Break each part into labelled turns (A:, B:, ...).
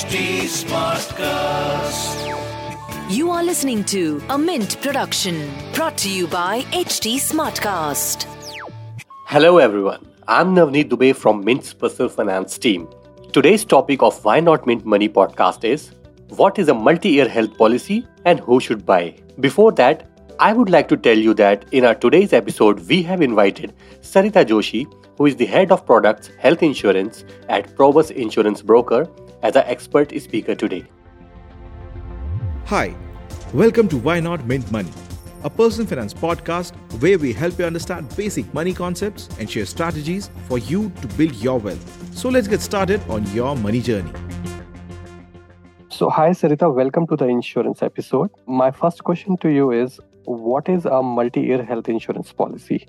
A: HT Smartcast.
B: You are listening to a Mint production brought to you by HT Smartcast.
C: Hello everyone, I'm Navneet Dubey from Mint's personal finance team. Today's topic of Why Not Mint Money podcast is What is a multi-year health policy and who should buy? Before that, I would like to tell you that in our today's episode we have invited Sarita Joshi, who is the head of products health insurance at Probus Insurance Broker as our expert speaker today.
D: Hi, welcome to Why Not Mint Money, a personal finance podcast where we help you understand basic money concepts and share strategies for you to build your wealth. So let's get started on your money journey.
C: So, hi Sarita, welcome to the insurance episode. My first question to you is What is a multi year health insurance policy?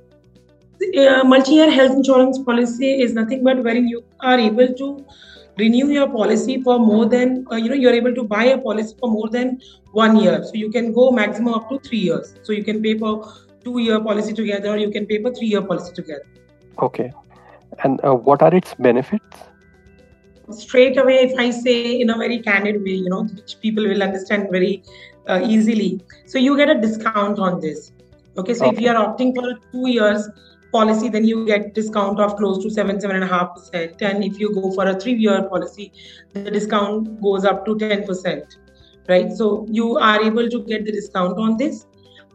E: A multi-year health insurance policy is nothing but wherein you are able to renew your policy for more than uh, you know you're able to buy a policy for more than one year. So you can go maximum up to three years. So you can pay for two year policy together or you can pay for three year policy together.
C: Okay. And uh, what are its benefits?
E: Straight away if i say in a very candid way you know which people will understand very uh, easily. So you get a discount on this. Okay so okay. if you are opting for two years policy, then you get discount of close to seven, seven and a half percent. And if you go for a three-year policy, the discount goes up to ten percent. Right. So you are able to get the discount on this.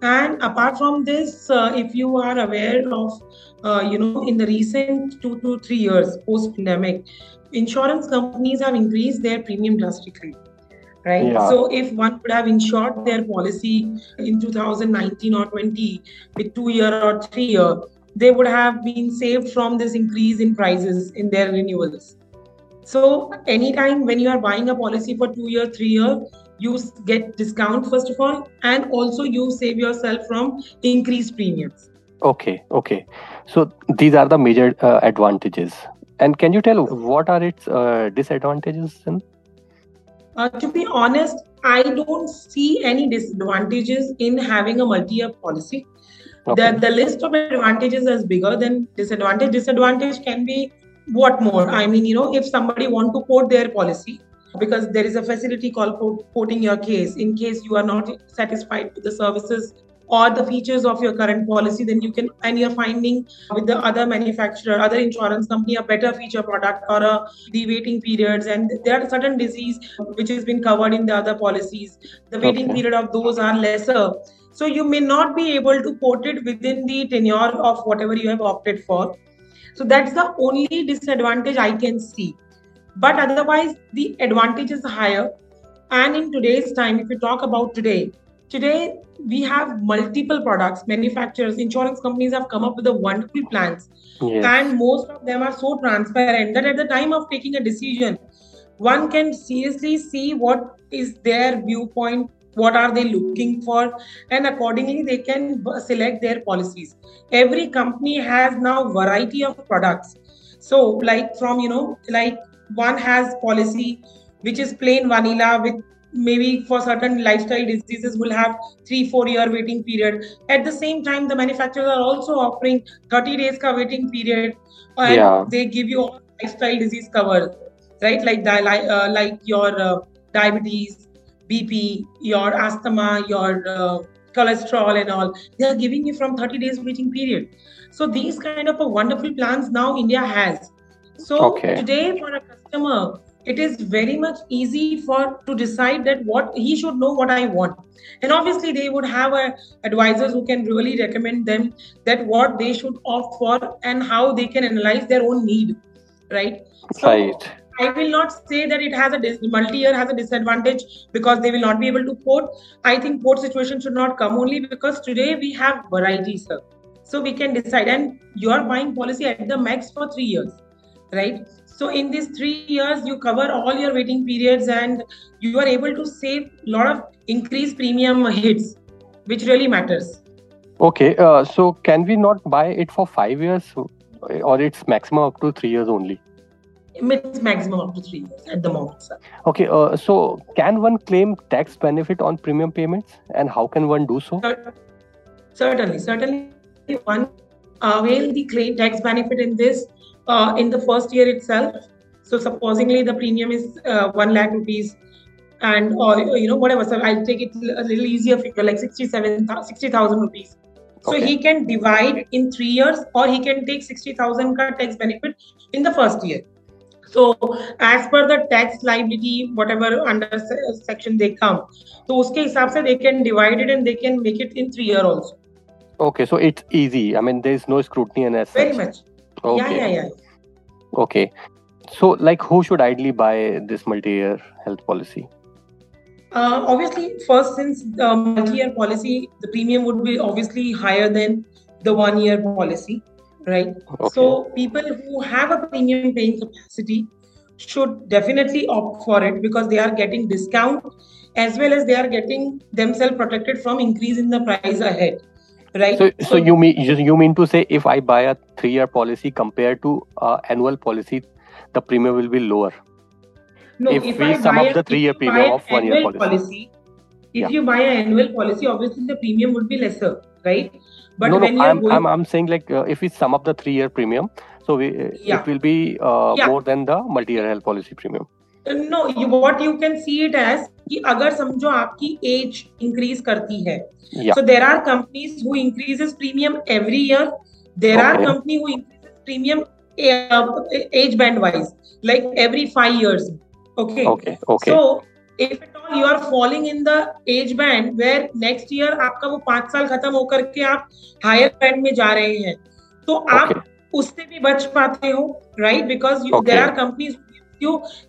E: And apart from this, uh, if you are aware of, uh, you know, in the recent two to three years post pandemic, insurance companies have increased their premium drastically right yeah. so if one would have insured their policy in 2019 or 20 with two year or three year they would have been saved from this increase in prices in their renewals. So anytime when you are buying a policy for two year, three year, you get discount first of all, and also you save yourself from increased premiums.
C: Okay, okay. So these are the major uh, advantages. And can you tell what are its uh, disadvantages then?
E: Uh, to be honest, I don't see any disadvantages in having a multi-year policy okay. the, the list of advantages is bigger than disadvantage. Disadvantage can be what more? I mean you know if somebody want to quote their policy because there is a facility called quoting your case. In case you are not satisfied with the services or the features of your current policy then you can and you're finding with the other manufacturer other insurance company a better feature product or a the waiting periods. And there are certain disease which has been covered in the other policies. The waiting okay. period of those are lesser so you may not be able to port it within the tenure of whatever you have opted for. So that's the only disadvantage I can see. But otherwise, the advantage is higher. And in today's time, if you talk about today, today we have multiple products manufacturers insurance companies have come up with a wonderful plans yes. and most of them are so transparent that at the time of taking a decision one can seriously see what is their viewpoint what are they looking for? And accordingly they can select their policies. Every company has now variety of products. So like from you know like one has policy which is plain vanilla with maybe for certain lifestyle diseases will have three four year waiting period. At the same time the manufacturers are also offering 30 days ka waiting period and yeah. they give you lifestyle disease cover right? Like uh, like your uh, diabetes BP, your asthma, your uh, cholesterol, and all. They are giving you from 30 days waiting period. So these kind of a wonderful plans now India has. So okay. today for a customer, it is very much easy for to decide that what he should know what I want. And obviously they would have a advisors who can really recommend them that what they should opt for and how they can analyze their own need. Right.
C: So, right
E: I will not say that it has a dis- multi-year has a disadvantage because they will not be able to quote. I think quote situation should not come only because today we have variety, sir. So we can decide, and you are buying policy at the max for three years, right? So in these three years, you cover all your waiting periods, and you are able to save a lot of increased premium hits, which really matters.
C: Okay, uh, so can we not buy it for five years, or it's maximum up to three years only?
E: It's maximum up to three years at the moment, sir.
C: Okay, uh, so can one claim tax benefit on premium payments, and how can one do so?
E: Certainly, certainly, one avail the claim tax benefit in this uh, in the first year itself. So supposingly the premium is uh, one lakh rupees, and or you know whatever. So I'll take it a little easier figure like 67 60,000 rupees. So
C: Okay.
E: he can divide in three years, or he can take 60,000 ka tax benefit in the first year so as per the tax liability whatever under uh, section they come so uske hisab se they can divide it and they can make it in 3 year also.
C: Okay so it's easy. I mean there is no scrutiny and as
E: very much.
C: Okay.
E: Yeah yeah yeah.
C: Okay. So like who should ideally buy this multi-year health policy?
E: Uh, obviously first since the multi-year policy the premium would be obviously higher than the one-year policy right?
C: Okay.
E: So, people who have a premium paying capacity should definitely opt for it because they are getting discount as well as they are getting themselves protected from increase in the price ahead, right?
C: So, so you mean you, mean to say if I buy a three-year policy compared to uh, annual policy, the premium will be lower?
E: No,
C: if we
E: I
C: sum up the three-year premium of one-year
E: annual
C: policy.
E: if
C: Yeah.
E: you buy an annual policy, obviously the premium would be lesser, right? But
C: no,
E: when
C: no, I'm,
E: going...
C: I'm, I'm saying like uh, if we sum up the three year premium, so we,
E: yeah.
C: it will be uh,
E: yeah.
C: more than the multi year health policy premium.
E: No you what you can see it age कि अगर समझो आपकी age increase करती है so there are companies who increases premium every year there are company who increases premium age band wise like every five years okay
C: okay okay
E: so if you are falling in the age band where next year आपका वो पाँच साल खत्म होकर के आप higher band में जा रहे हैं। तो आप
C: okay.
E: उससे भी बच पाते हो right because there are companies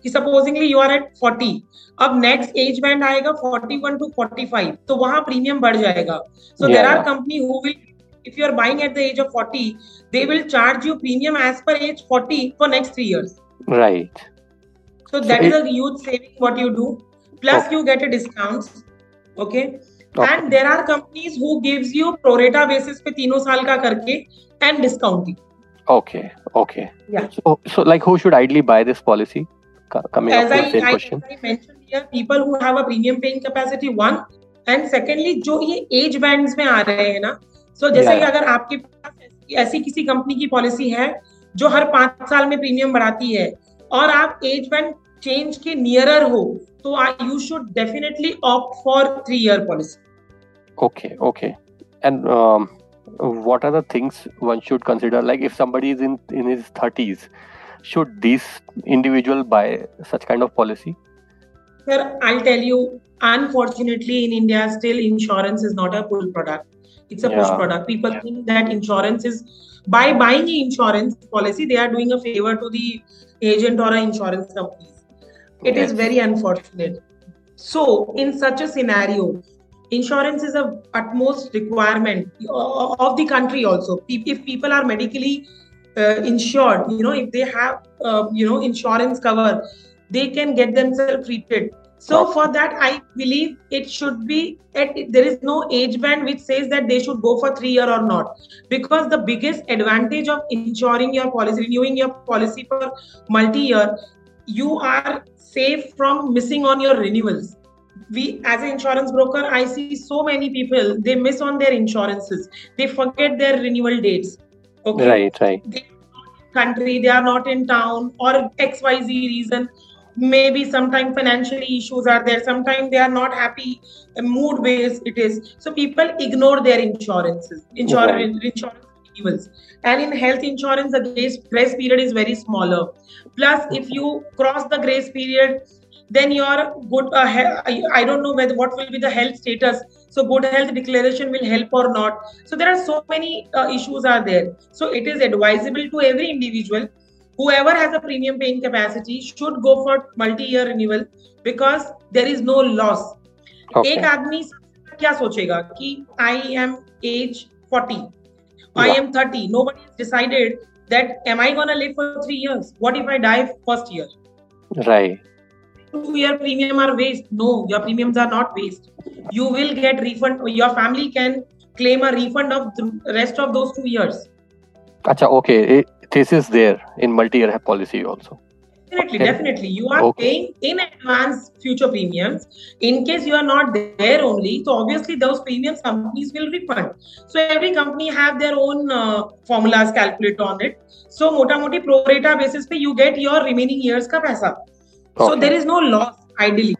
E: supposingly you are at forty अब नेक्स्ट एज बैंड आएगा forty one to forty five तो वहाँ प्रीमियम बढ़ जाएगा।
C: So
E: there
C: are
E: company who will if you are buying at the age of forty they will charge you premium age पर age forty for next three years
C: right
E: so that is a youth saving what you do Plus
C: Okay.
E: you get a discounts. Okay.
C: Okay.
E: And there are companies who gives you pro rata basis पे तीनों साल का करके and discounting.
C: Okay. Okay.
E: Yeah.
C: So, so like, who should ideally buy this policy? Coming
E: As
C: up
E: I,
C: same
E: I,
C: question.
E: as I mentioned here, people who have a premium paying capacity one and secondly जो ये age bands में आ रहे हैं ना so जैसे
C: Yeah.
E: अगर आपके पास ऐसी- ऐसी किसी कंपनी की पॉलिसी है जो हर पाँच साल में प्रीमियम बढ़ाती है और आप एज बैंड चेंज के नियरर हो तो you should definitely opt for three year policy
C: Okay, okay. And um, what are the things one should consider? Like, if somebody is in in his thirties, should this individual buy such kind of policy?
E: Sir, I'll tell you, unfortunately, in India, still insurance is not a pull product. It's a push
C: Yeah.
E: product. People think that insurance is by buying the insurance policy, they are doing a favor to the agent or a insurance companies. it is very unfortunate. So, in such a scenario, insurance is a utmost requirement of the country also. If people are medically uh, insured, you know, if they have, uh, you know, insurance cover, they can get themselves treated. So for that, I believe it should be. At, there is no age band which says that they should go for three year or not, because the biggest advantage of insuring your policy, renewing your policy for multi-year, you are safe from missing on your renewals. We, as an insurance broker, I see so many people they miss on their insurances. They forget their renewal dates. Okay
C: Right, right.
E: they are not in country they are not in town or xyz reason maybe sometimes financially issues are there sometimes they are not happy mood based it is so people ignore their insurances insurance insurance renewals and in health insurance the grace, grace period is very smaller plus if you cross the grace period then your good uh, he- I, I don't know whether what will be the health status so good health declaration will help or not so there are so many uh, issues are there so it is advisable to every individual whoever has a premium paying capacity should go for multi-year renewal because there is no loss
C: Okay.
E: एक आदमी क्या सोचेगा कि I am as 40
C: I
E: am 30. Nobody has decided that am I gonna live for three years? What if I die first year?
C: Right.
E: Two year premium are waste. No, your premiums are not waste. You will get refund. Your family can claim a refund of the rest of those two years.
C: Acha, okay. This is there in multi-year policy also.
E: Definitely, definitely. You are okay. paying in advance future premiums. In case you are not there only, so obviously those premiums companies will refund. So every company have their own uh, formulas calculate on it. So mota moti pro rata basis pe you get your remaining years ka paisa. Okay. So there is no loss ideally.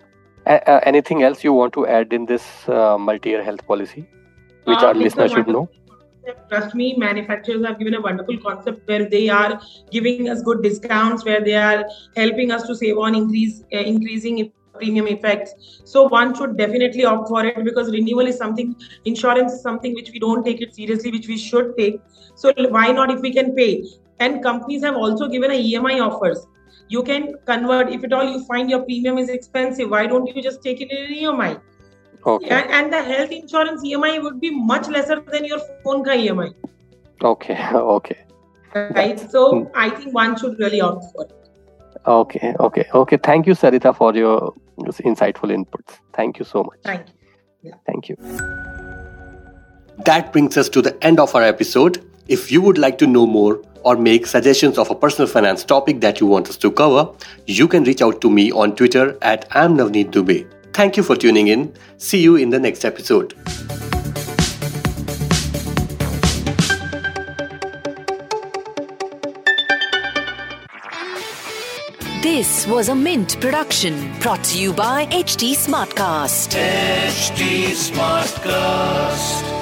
C: Uh, uh, anything else you want to add in this uh, multi-year health policy, which our listeners should know?
E: Trust me manufacturers have given a wonderful concept where they are giving us good discounts where they are helping us to save on increase uh, increasing premium effects. So one should definitely opt for it because renewal is something insurance is something which we don't take it seriously which we should take. So why not if we can pay? And companies have also given a emi offers. You can convert if at all you find your premium is expensive why don't you just take it in emi
C: Okay.
E: And, and the health insurance EMI would be much lesser than your phone ka EMI.
C: Okay. Okay.
E: Right. So hmm. I think one should really opt for it.
C: Okay. Okay. Okay. Thank you, Sarita, for your insightful inputs. Thank you so much.
E: Thank you.
C: Yeah. Thank you. That brings us to the end of our episode. If you would like to know more or make suggestions of a personal finance topic that you want us to cover, you can reach out to me on Twitter at amnavneet Dubey. Thank you for tuning in. See you in the next episode.
B: This was a Mint production brought to you by HT Smartcast.
A: HT Smartcast.